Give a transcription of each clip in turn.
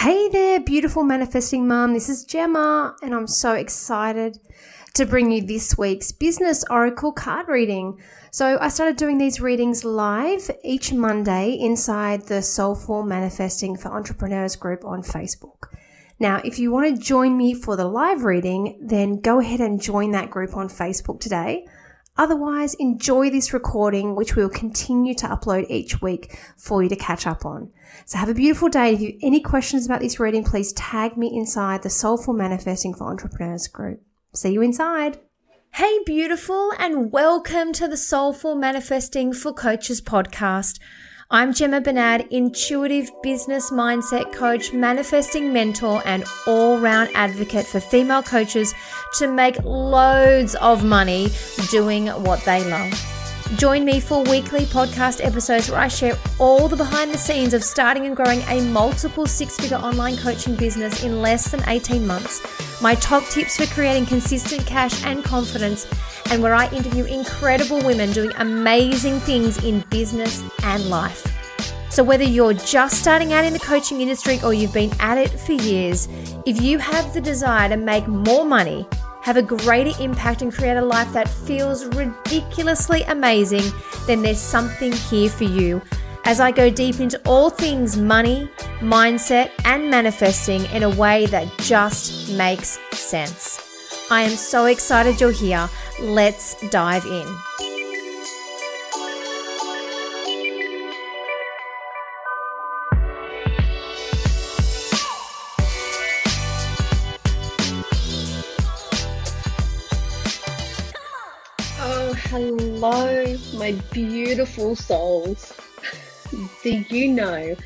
Hey there, beautiful manifesting mom. This is Gemma, and I'm so excited to bring you this week's Business Oracle card reading. So, I started doing these readings live each Monday inside the Soulful Manifesting for Entrepreneurs group on Facebook. Now, if you want to join me for the live reading, then go ahead and join that group on Facebook today. Otherwise, enjoy this recording, which we will continue to upload each week for you to catch up on. So have a beautiful day. If you have any questions about this reading, please tag me inside the Soulful Manifesting for Entrepreneurs group. See you inside. Hey, beautiful, and welcome to the Soulful Manifesting for Coaches podcast. I'm Gemma Bernard, intuitive business mindset coach, manifesting mentor, and all round advocate for female coaches to make loads of money doing what they love. Join me for weekly podcast episodes where I share all the behind the scenes of starting and growing a multiple six figure online coaching business in less than 18 months, my top tips for creating consistent cash and confidence and where I interview incredible women doing amazing things in business and life. So, whether you're just starting out in the coaching industry or you've been at it for years, if you have the desire to make more money, have a greater impact, and create a life that feels ridiculously amazing, then there's something here for you. As I go deep into all things money, mindset, and manifesting in a way that just makes sense. I am so excited you're here. Let's dive in. Oh, hello, my beautiful souls. Do you know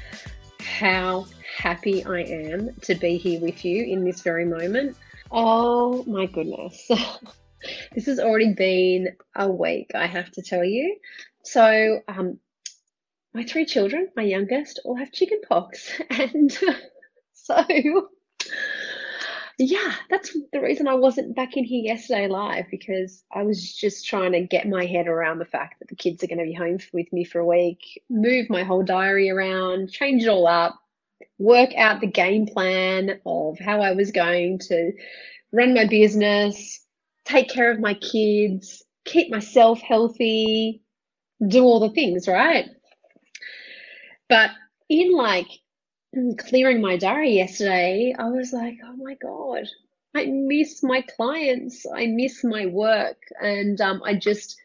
how happy I am to be here with you in this very moment? Oh my goodness. this has already been a week, I have to tell you. So, um, my three children, my youngest, all have chicken pox. And so, yeah, that's the reason I wasn't back in here yesterday live because I was just trying to get my head around the fact that the kids are going to be home with me for a week, move my whole diary around, change it all up, work out the game plan of how I was going to run my business, take care of my kids, keep myself healthy, do all the things, right? But in like clearing my diary yesterday, I was like, oh my God, I miss my clients. I miss my work. And um, I just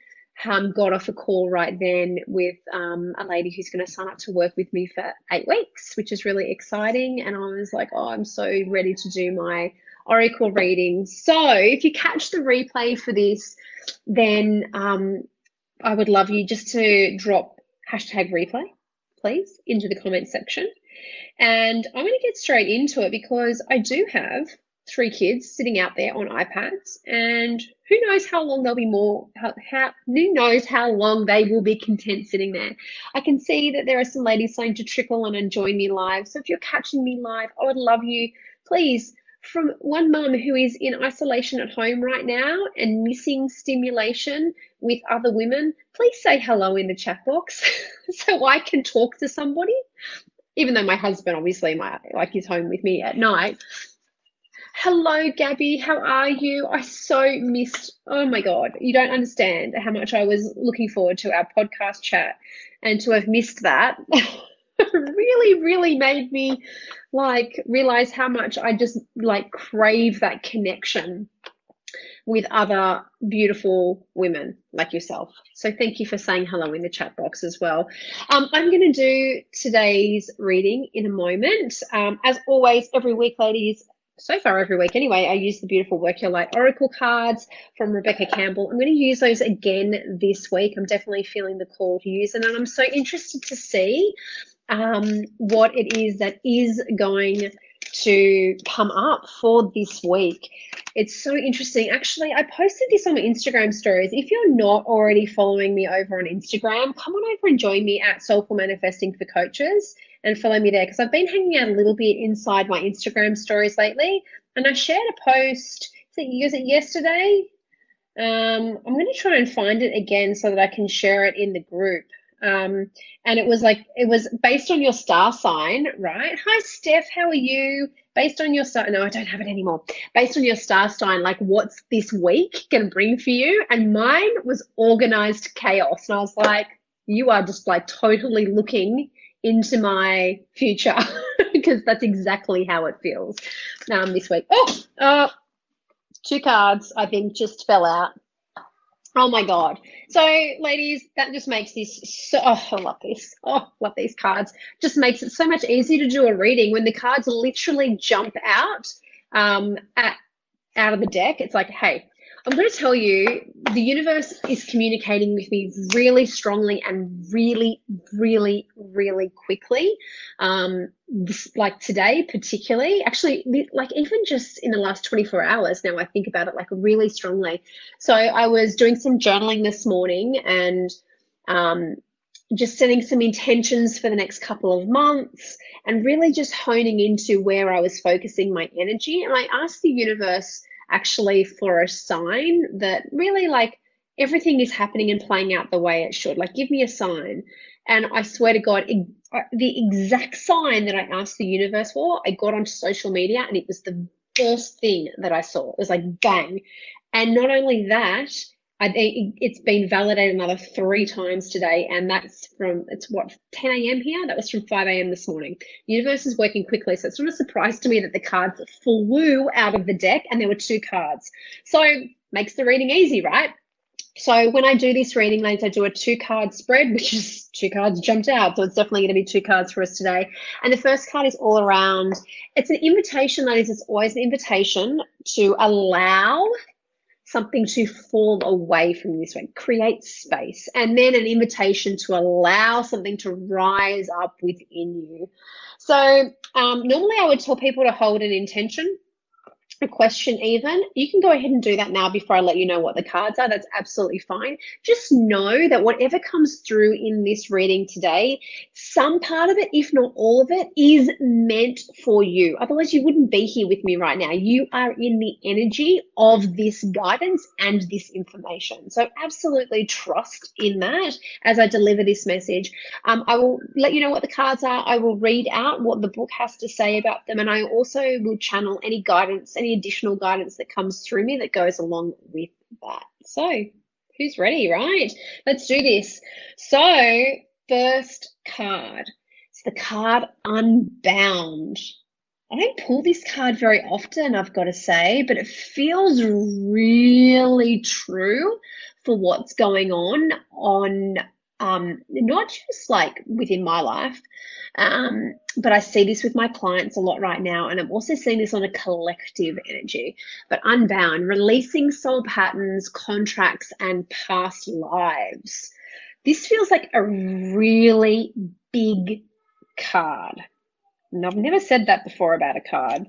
um, got off a call right then with um, a lady who's going to sign up to work with me for eight weeks, which is really exciting. And I was like, oh, I'm so ready to do my Oracle reading. So if you catch the replay for this, then um, I would love you just to drop hashtag replay, please, into the comment section. And I'm going to get straight into it because I do have three kids sitting out there on iPads, and who knows how long they'll be more, how, how, who knows how long they will be content sitting there. I can see that there are some ladies starting to trickle and join me live. So if you're catching me live, I would love you, please, from one mum who is in isolation at home right now and missing stimulation with other women, please say hello in the chat box so I can talk to somebody. Even though my husband obviously my like is home with me at night, Hello, Gabby. How are you? I so missed. Oh my God. You don't understand how much I was looking forward to our podcast chat and to have missed that. really, really made me like realize how much I just like crave that connection with other beautiful women like yourself. So thank you for saying hello in the chat box as well. Um, I'm going to do today's reading in a moment. Um, as always, every week, ladies, so far every week anyway, I use the beautiful Work Your Light Oracle cards from Rebecca Campbell. I'm going to use those again this week. I'm definitely feeling the call to use them, and I'm so interested to see um, what it is that is going to come up for this week. It's so interesting. Actually, I posted this on my Instagram stories. If you're not already following me over on Instagram, come on over and join me at Soulful Manifesting for Coaches and follow me there because I've been hanging out a little bit inside my Instagram stories lately. And I shared a post, was it yesterday? Um, I'm going to try and find it again so that I can share it in the group. Um, and it was like, it was based on your star sign, right? Hi, Steph, how are you? Based on your star, no, I don't have it anymore. Based on your star sign, like what's this week going to bring for you? And mine was organized chaos. And I was like, you are just like totally looking into my future because that's exactly how it feels um, this week. Oh, uh, two cards, I think, just fell out. Oh my God. So, ladies, that just makes this so, oh, I love this. Oh, love these cards. Just makes it so much easier to do a reading when the cards literally jump out um, at, out of the deck. It's like, hey, I'm going to tell you the universe is communicating with me really strongly and really, really, really quickly. Um, this, like today, particularly, actually, like even just in the last 24 hours now, I think about it like really strongly. So I was doing some journaling this morning and um, just setting some intentions for the next couple of months and really just honing into where I was focusing my energy. And I asked the universe actually for a sign that really like everything is happening and playing out the way it should. Like, give me a sign. And I swear to God, uh, the exact sign that I asked the universe for, I got onto social media and it was the first thing that I saw. It was like bang. And not only that, I, it's been validated another three times today, and that's from it's what 10 a.m. here. That was from 5 a.m. this morning. The universe is working quickly, so it's not a surprise to me that the cards flew out of the deck, and there were two cards. So makes the reading easy, right? So when I do this reading, ladies, I do a two card spread, which is two cards jumped out. So it's definitely going to be two cards for us today. And the first card is all around. It's an invitation, ladies. It's always an invitation to allow something to fall away from this way, create space, and then an invitation to allow something to rise up within you. So, um, normally I would tell people to hold an intention a question even, you can go ahead and do that now before I let you know what the cards are. That's absolutely fine. Just know that whatever comes through in this reading today, some part of it, if not all of it, is meant for you. Otherwise, you wouldn't be here with me right now. You are in the energy of this guidance and this information. So absolutely trust in that as I deliver this message. Um, I will let you know what the cards are. I will read out what the book has to say about them. And I also will channel any guidance, any additional guidance that comes through me that goes along with that. So, who's ready, right? Let's do this. So, first card. It's the card Unbound. I don't pull this card very often, I've got to say, but it feels really true for what's going on on um, not just like within my life, um, but I see this with my clients a lot right now. And I'm also seeing this on a collective energy, but unbound, releasing soul patterns, contracts, and past lives. This feels like a really big card. And I've never said that before about a card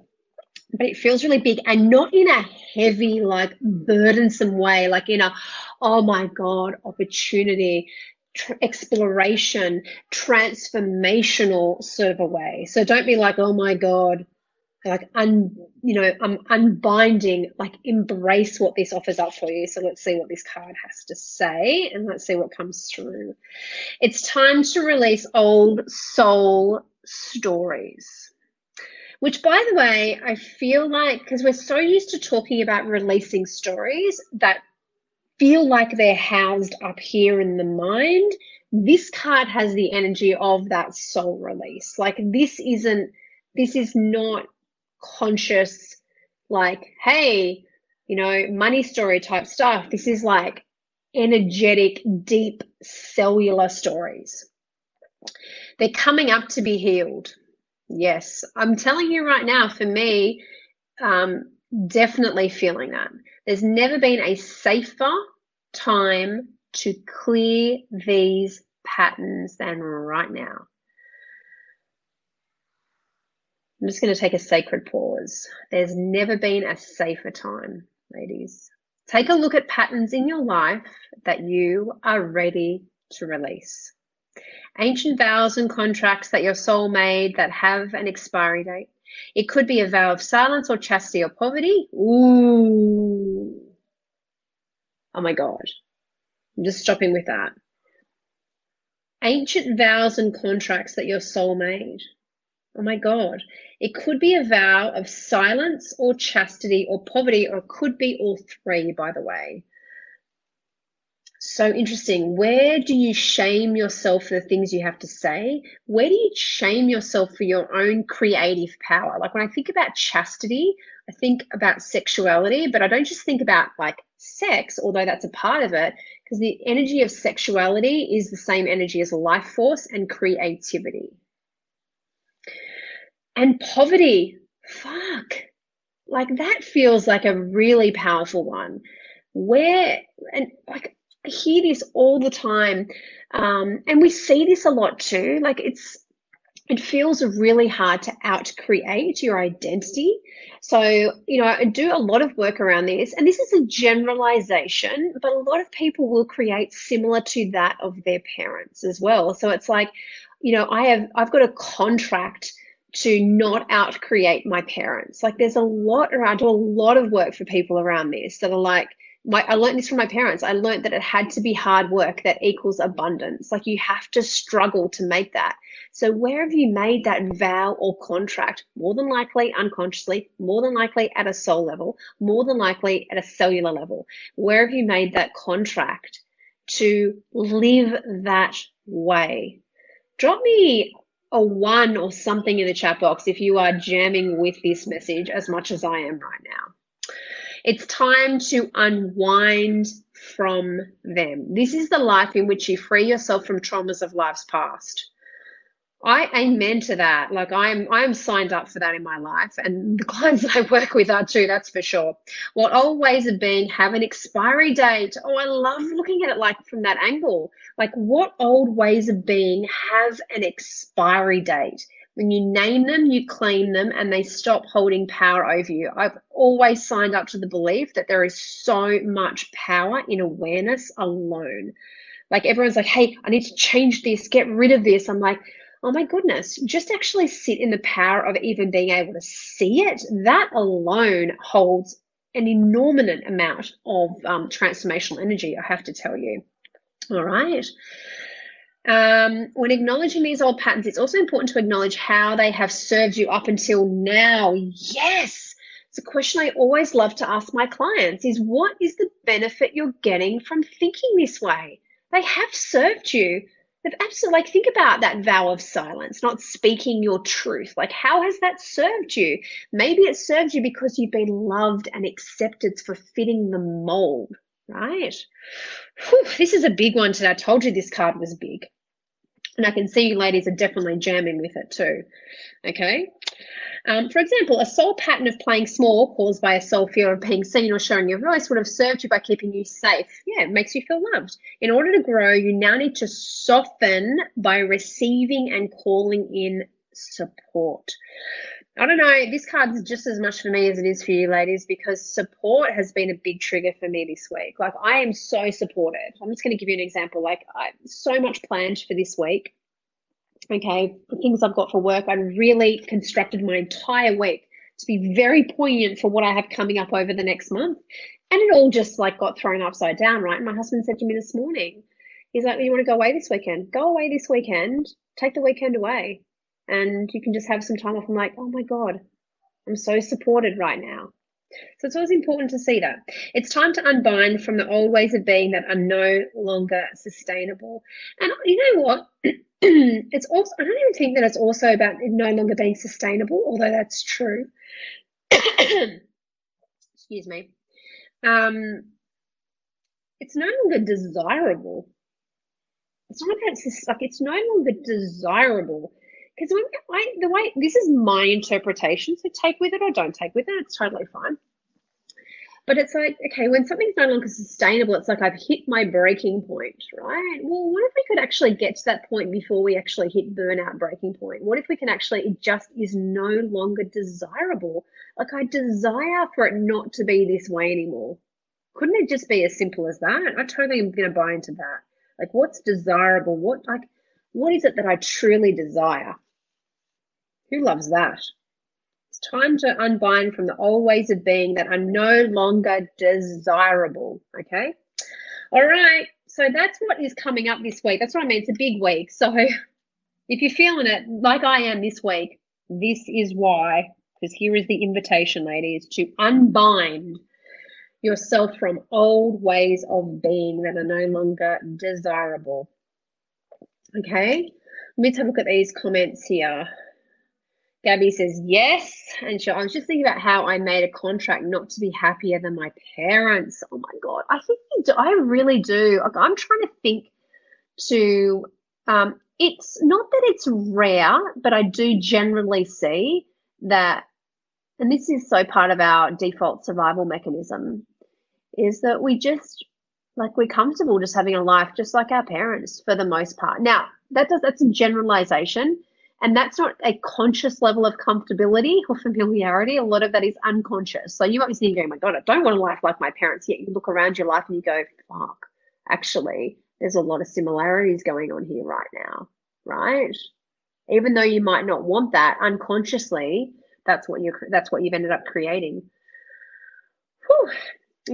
but it feels really big and not in a heavy, like burdensome way, like in a, oh my God, opportunity tr- exploration, transformational sort of a way. So don't be like, oh my God, like un, you know, I'm unbinding, like embrace what this offers up for you. So let's see what this card has to say and let's see what comes through. It's time to release old soul stories. Which, by the way, I feel like because we're so used to talking about releasing stories that feel like they're housed up here in the mind, this card has the energy of that soul release. Like this isn't, this is not conscious, like, hey, you know, money story type stuff. This is like energetic, deep cellular stories. They're coming up to be healed. Yes, I'm telling you right now, for me, um, definitely feeling that. There's never been a safer time to clear these patterns than right now. I'm just going to take a sacred pause. There's never been a safer time, ladies. Take a look at patterns in your life that you are ready to release. Ancient vows and contracts that your soul made that have an expiry date. It could be a vow of silence or chastity or poverty. Ooh. Oh my God. I'm just stopping with that. ancient vows and contracts that your soul made. Oh my God. It could be a vow of silence or chastity or poverty, or it could be all three, by the way. So interesting. Where do you shame yourself for the things you have to say? Where do you shame yourself for your own creative power? Like when I think about chastity, I think about sexuality, but I don't just think about like sex, although that's a part of it, because the energy of sexuality is the same energy as life force and creativity. And poverty, fuck, like that feels like a really powerful one. Where, and like, hear this all the time. Um, and we see this a lot too. Like, it's, it feels really hard to out create your identity. So, you know, I do a lot of work around this, and this is a generalization, but a lot of people will create similar to that of their parents as well. So it's like, you know, I have, I've got a contract to not out create my parents. Like, there's a lot around, I do a lot of work for people around this that are like, my, I learned this from my parents. I learned that it had to be hard work that equals abundance. Like you have to struggle to make that. So where have you made that vow or contract? More than likely unconsciously, more than likely at a soul level, more than likely at a cellular level. Where have you made that contract to live that way? Drop me a one or something in the chat box if you are jamming with this message as much as I am right now. It's time to unwind from them. This is the life in which you free yourself from traumas of life's past. I amen to that. Like I'm I'm signed up for that in my life. And the clients that I work with are too, that's for sure. What old ways of being have an expiry date. Oh, I love looking at it like from that angle. Like what old ways of being have an expiry date? When you name them, you claim them, and they stop holding power over you. I've always signed up to the belief that there is so much power in awareness alone. Like everyone's like, hey, I need to change this, get rid of this. I'm like, oh my goodness, just actually sit in the power of even being able to see it. That alone holds an enormous amount of um, transformational energy, I have to tell you. All right. Um, when acknowledging these old patterns, it's also important to acknowledge how they have served you up until now. Yes. It's a question I always love to ask my clients is what is the benefit you're getting from thinking this way? They have served you. They've absolutely like think about that vow of silence, not speaking your truth. Like how has that served you? Maybe it served you because you've been loved and accepted for fitting the mold, right? Whew, this is a big one today. I told you this card was big. And I can see you ladies are definitely jamming with it too. Okay. Um, for example, a soul pattern of playing small caused by a soul fear of being seen or showing your voice would have served you by keeping you safe. Yeah, it makes you feel loved. In order to grow, you now need to soften by receiving and calling in support. I don't know. This card is just as much for me as it is for you, ladies, because support has been a big trigger for me this week. Like, I am so supported. I'm just going to give you an example. Like, I so much planned for this week. Okay, the things I've got for work, I really constructed my entire week to be very poignant for what I have coming up over the next month. And it all just like got thrown upside down, right? My husband said to me this morning, he's like, You want to go away this weekend? Go away this weekend. Take the weekend away and you can just have some time off. I'm like, oh my God, I'm so supported right now. So it's always important to see that. It's time to unbind from the old ways of being that are no longer sustainable. And you know what? it's also, I don't even think that it's also about no longer being sustainable, although that's true. Excuse me. Um, it's no longer desirable. It's not about, like, it's no longer desirable because the way this is my interpretation, so take with it or don't take with it, it's totally fine. But it's like, okay, when something's no longer sustainable, it's like I've hit my breaking point, right? Well, what if we could actually get to that point before we actually hit burnout breaking point? What if we can actually, it just is no longer desirable? Like I desire for it not to be this way anymore. Couldn't it just be as simple as that? I totally am going to buy into that. Like, what's desirable? What, like, what is it that I truly desire? Who loves that? It's time to unbind from the old ways of being that are no longer desirable. Okay. All right. so that's what is coming up this week. That's what I mean. It's a big week. So if you're feeling it like I am this week, this is why. Because here is the invitation, ladies, to unbind yourself from old ways of being that are no longer desirable. Okay, let's have a look at these comments here. Gabby says yes, and I was just thinking about how I made a contract not to be happier than my parents. Oh my god, I think do, I really do. I'm trying to think to. Um, it's not that it's rare, but I do generally see that, and this is so part of our default survival mechanism, is that we just like we're comfortable just having a life just like our parents for the most part. Now that does that's a generalization and that's not a conscious level of comfortability or familiarity. A lot of that is unconscious. So you might be sitting going, my God, I don't want a life like my parents. Yet you look around your life and you go, fuck, actually, there's a lot of similarities going on here right now, right? Even though you might not want that unconsciously, that's what you're that's what you've ended up creating. Whew.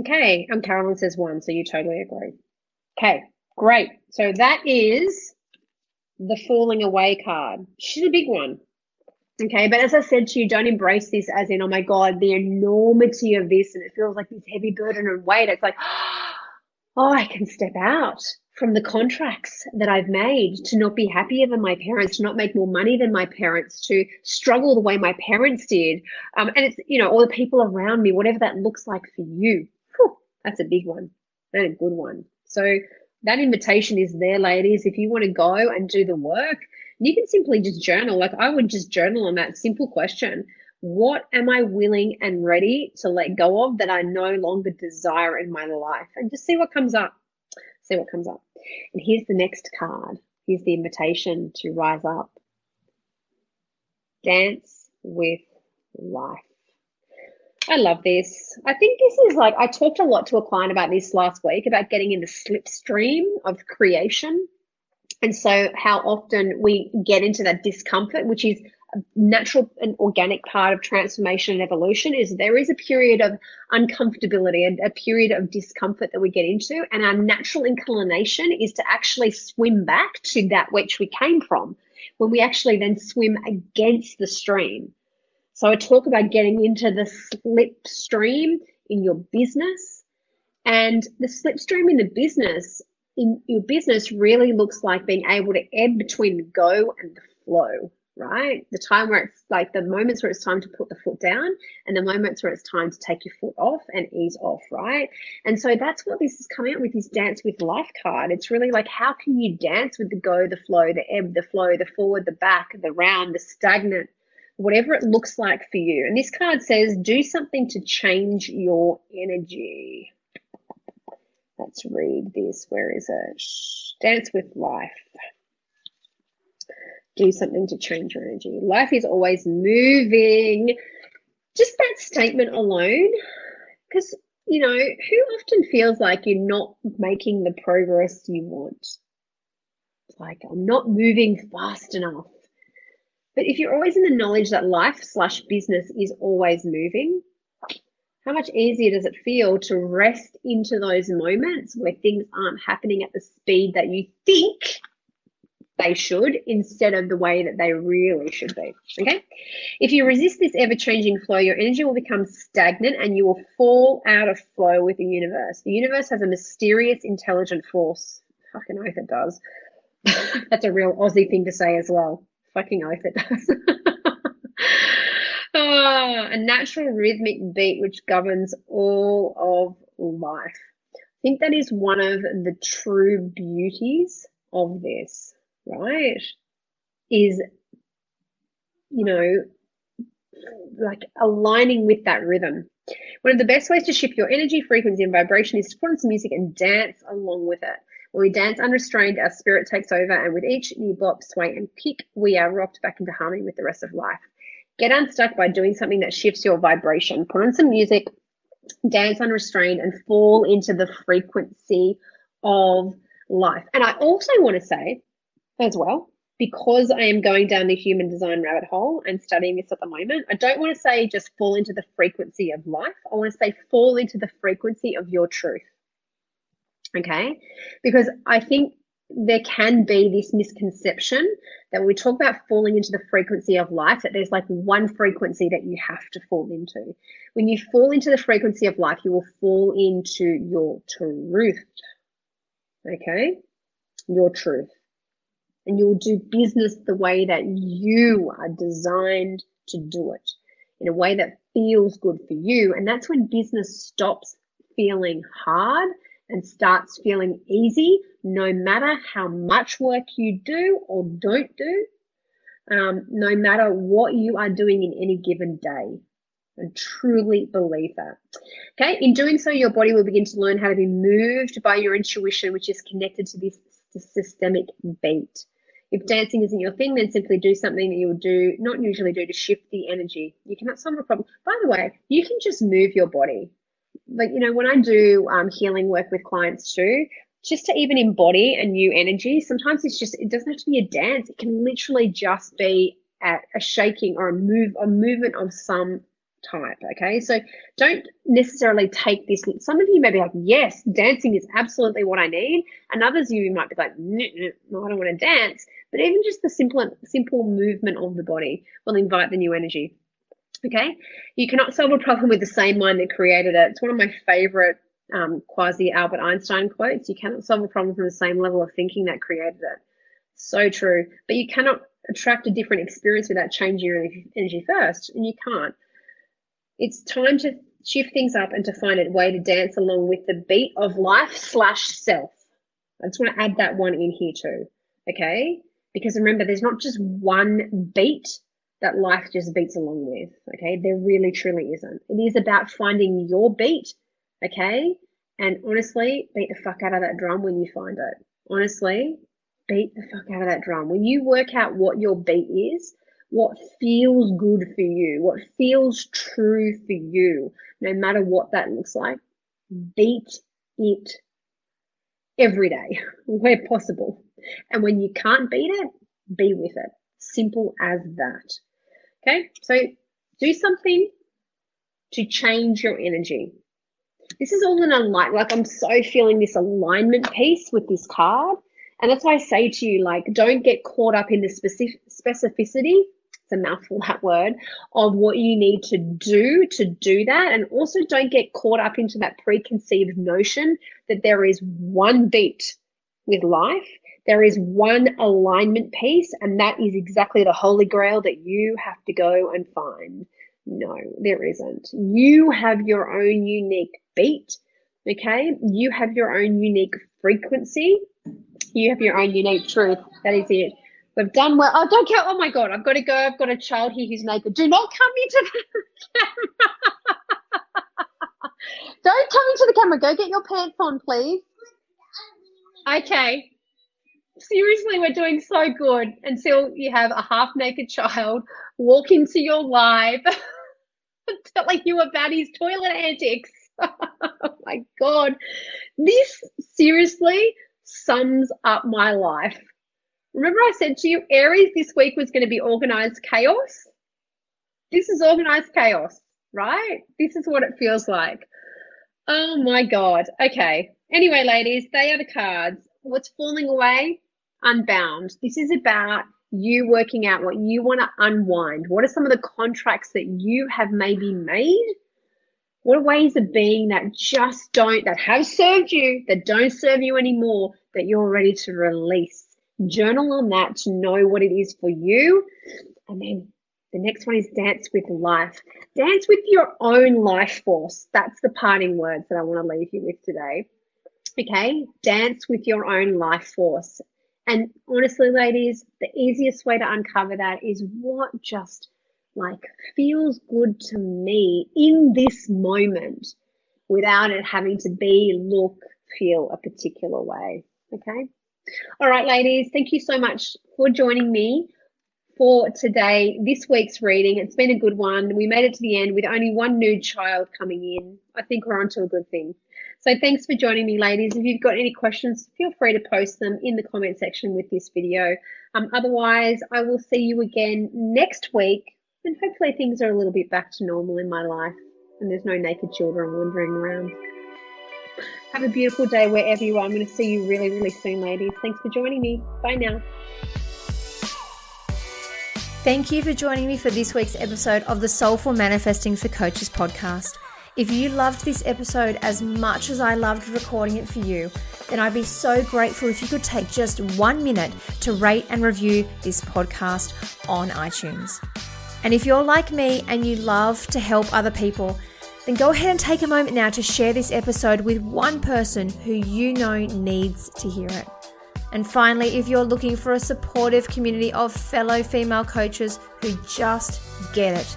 Okay, and Carolyn says one, so you totally agree. Okay, great. So that is the falling away card. She's a big one. Okay, but as I said to you, don't embrace this as in, oh my God, the enormity of this, and it feels like this heavy burden and weight. It's like, oh, I can step out from the contracts that I've made to not be happier than my parents, to not make more money than my parents, to struggle the way my parents did. Um, and it's, you know, all the people around me, whatever that looks like for you. Whew, that's a big one and a good one. So that invitation is there, ladies. If you want to go and do the work, you can simply just journal. Like I would just journal on that simple question. What am I willing and ready to let go of that I no longer desire in my life? And just see what comes up. See what comes up. And here's the next card. Here's the invitation to rise up. Dance with life. I love this. I think this is like, I talked a lot to a client about this last week about getting in the slipstream of creation. And so, how often we get into that discomfort, which is a natural and organic part of transformation and evolution, is there is a period of uncomfortability and a period of discomfort that we get into. And our natural inclination is to actually swim back to that which we came from when we actually then swim against the stream. So I talk about getting into the slipstream in your business. And the slipstream in the business, in your business really looks like being able to ebb between the go and the flow, right? The time where it's like the moments where it's time to put the foot down and the moments where it's time to take your foot off and ease off, right? And so that's what this is coming up with this dance with life card. It's really like how can you dance with the go, the flow, the ebb, the flow, the forward, the back, the round, the stagnant, whatever it looks like for you. And this card says, do something to change your energy. Let's read this. Where is it? Dance with life. Do something to change your energy. Life is always moving. Just that statement alone, because, you know, who often feels like you're not making the progress you want? like, I'm not moving fast enough. But if you're always in the knowledge that life slash business is always moving, how much easier does it feel to rest into those moments where things aren't happening at the speed that you think they should instead of the way that they really should be? Okay. If you resist this ever changing flow, your energy will become stagnant and you will fall out of flow with the universe. The universe has a mysterious, intelligent force. Fucking oath it does. That's a real Aussie thing to say as well fucking oath it does. oh, a natural rhythmic beat which governs all of life. I think that is one of the true beauties of this, right? Is, you know, like aligning with that rhythm. One of the best ways to shift your energy, frequency, and vibration is to put on some music and dance along with it. We dance unrestrained, our spirit takes over, and with each new bop, sway, and kick, we are rocked back into harmony with the rest of life. Get unstuck by doing something that shifts your vibration. Put on some music, dance unrestrained, and fall into the frequency of life. And I also want to say as well, because I am going down the human design rabbit hole and studying this at the moment, I don't want to say just fall into the frequency of life. I want to say fall into the frequency of your truth. Okay. Because I think there can be this misconception that when we talk about falling into the frequency of life, that there's like one frequency that you have to fall into. When you fall into the frequency of life, you will fall into your truth. Okay? Your truth. And you'll do business the way that you are designed to do it in a way that feels good for you. And that's when business stops feeling hard and starts feeling easy, no matter how much work you do or don't do, um, no matter what you are doing in any given day. I truly believe that. Okay, in doing so, your body will begin to learn how to be moved by your intuition, which is connected to this systemic beat. If dancing isn't your thing, then simply do something that you would do, not usually do, to shift the energy. You cannot solve a problem. By the way, you can just move your body like you know when i do um, healing work with clients too just to even embody a new energy sometimes it's just it doesn't have to be a dance. It can literally just be a, a shaking or a move a movement of some type okay? So don't necessarily take this some of you may be like yes dancing is absolutely what i need. And others you might be like no, i don't want to dance. But even just the simple simple movement of the body will invite the new energy Okay, you cannot solve a problem with the same mind that created it. It's one of my favorite um, quasi Albert Einstein quotes. You cannot solve a problem from the same level of thinking that created it. So true. But you cannot attract a different experience without changing your energy first, and you can't. It's time to shift things up and to find a way to dance along with the beat of life slash self. I just want to add that one in here too. Okay? Because remember, there's not just one beat that life just beats along with. Okay. There really truly isn't. It is about finding your beat. Okay. And honestly, beat the fuck out of that drum when you find it. Honestly, beat the fuck out of that drum. When you work out what your beat is, what feels good for you, what feels true for you, no matter what that looks like, beat it every day where possible. And when you can't beat it, be with it. Simple as that. Okay, so do something to change your energy. This is all an alignment. Like I'm so feeling this alignment piece with this card. And that's why I say to you, like, don't get caught up in the specific specificity. It's a mouthful, that word, of what you need to do to do that. And also don't get caught up into that preconceived notion that there is one beat with life there is one alignment piece, and that is exactly the holy grail that you have to go and find. No, there isn't. You have your own unique beat. Okay. You have your own unique frequency. You have your own unique truth. That is it. We've done well. Oh, don't care. Oh my God. I've got to go. I've got a child here who's naked. Do not come into the camera. don't come into the camera. Go get your pants on, please. Okay seriously, we're doing so good until you have a half naked child walk into your live telling you about his toilet antics. oh my God. This seriously sums up my life. Remember, I said to you, Aries this week was going to be organized chaos? This is organized chaos, right? This is what it feels like. Oh my God. Okay. Anyway, ladies, they are the cards. What's falling away? Unbound. This is about you working out what you want to unwind. What are some of the contracts that you have maybe made? What are ways of being that just don't, that have served you, that don't serve you anymore, that you're ready to release? Journal on that to know what it is for you. And then the next one is dance with life. Dance with your own life force. That's the parting words that I want to leave you with today. Okay, dance with your own life force. And honestly, ladies, the easiest way to uncover that is what just like feels good to me in this moment without it having to be, look, feel a particular way. Okay. All right, ladies, thank you so much for joining me for today, this week's reading. It's been a good one. We made it to the end with only one new child coming in. I think we're onto a good thing. So thanks for joining me, ladies. If you've got any questions, feel free to post them in the comment section with this video. Um, otherwise, I will see you again next week, and hopefully things are a little bit back to normal in my life, and there's no naked children wandering around. Have a beautiful day wherever you are. I'm going to see you really, really soon, ladies. Thanks for joining me. Bye now. Thank you for joining me for this week's episode of the Soulful Manifesting for Coaches podcast. If you loved this episode as much as I loved recording it for you, then I'd be so grateful if you could take just one minute to rate and review this podcast on iTunes. And if you're like me and you love to help other people, then go ahead and take a moment now to share this episode with one person who you know needs to hear it. And finally, if you're looking for a supportive community of fellow female coaches who just get it,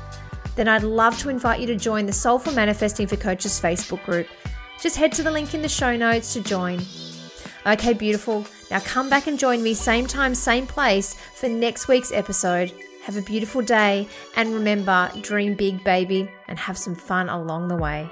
then I'd love to invite you to join the Soulful Manifesting for Coaches Facebook group. Just head to the link in the show notes to join. Okay, beautiful. Now come back and join me, same time, same place, for next week's episode. Have a beautiful day, and remember, dream big, baby, and have some fun along the way.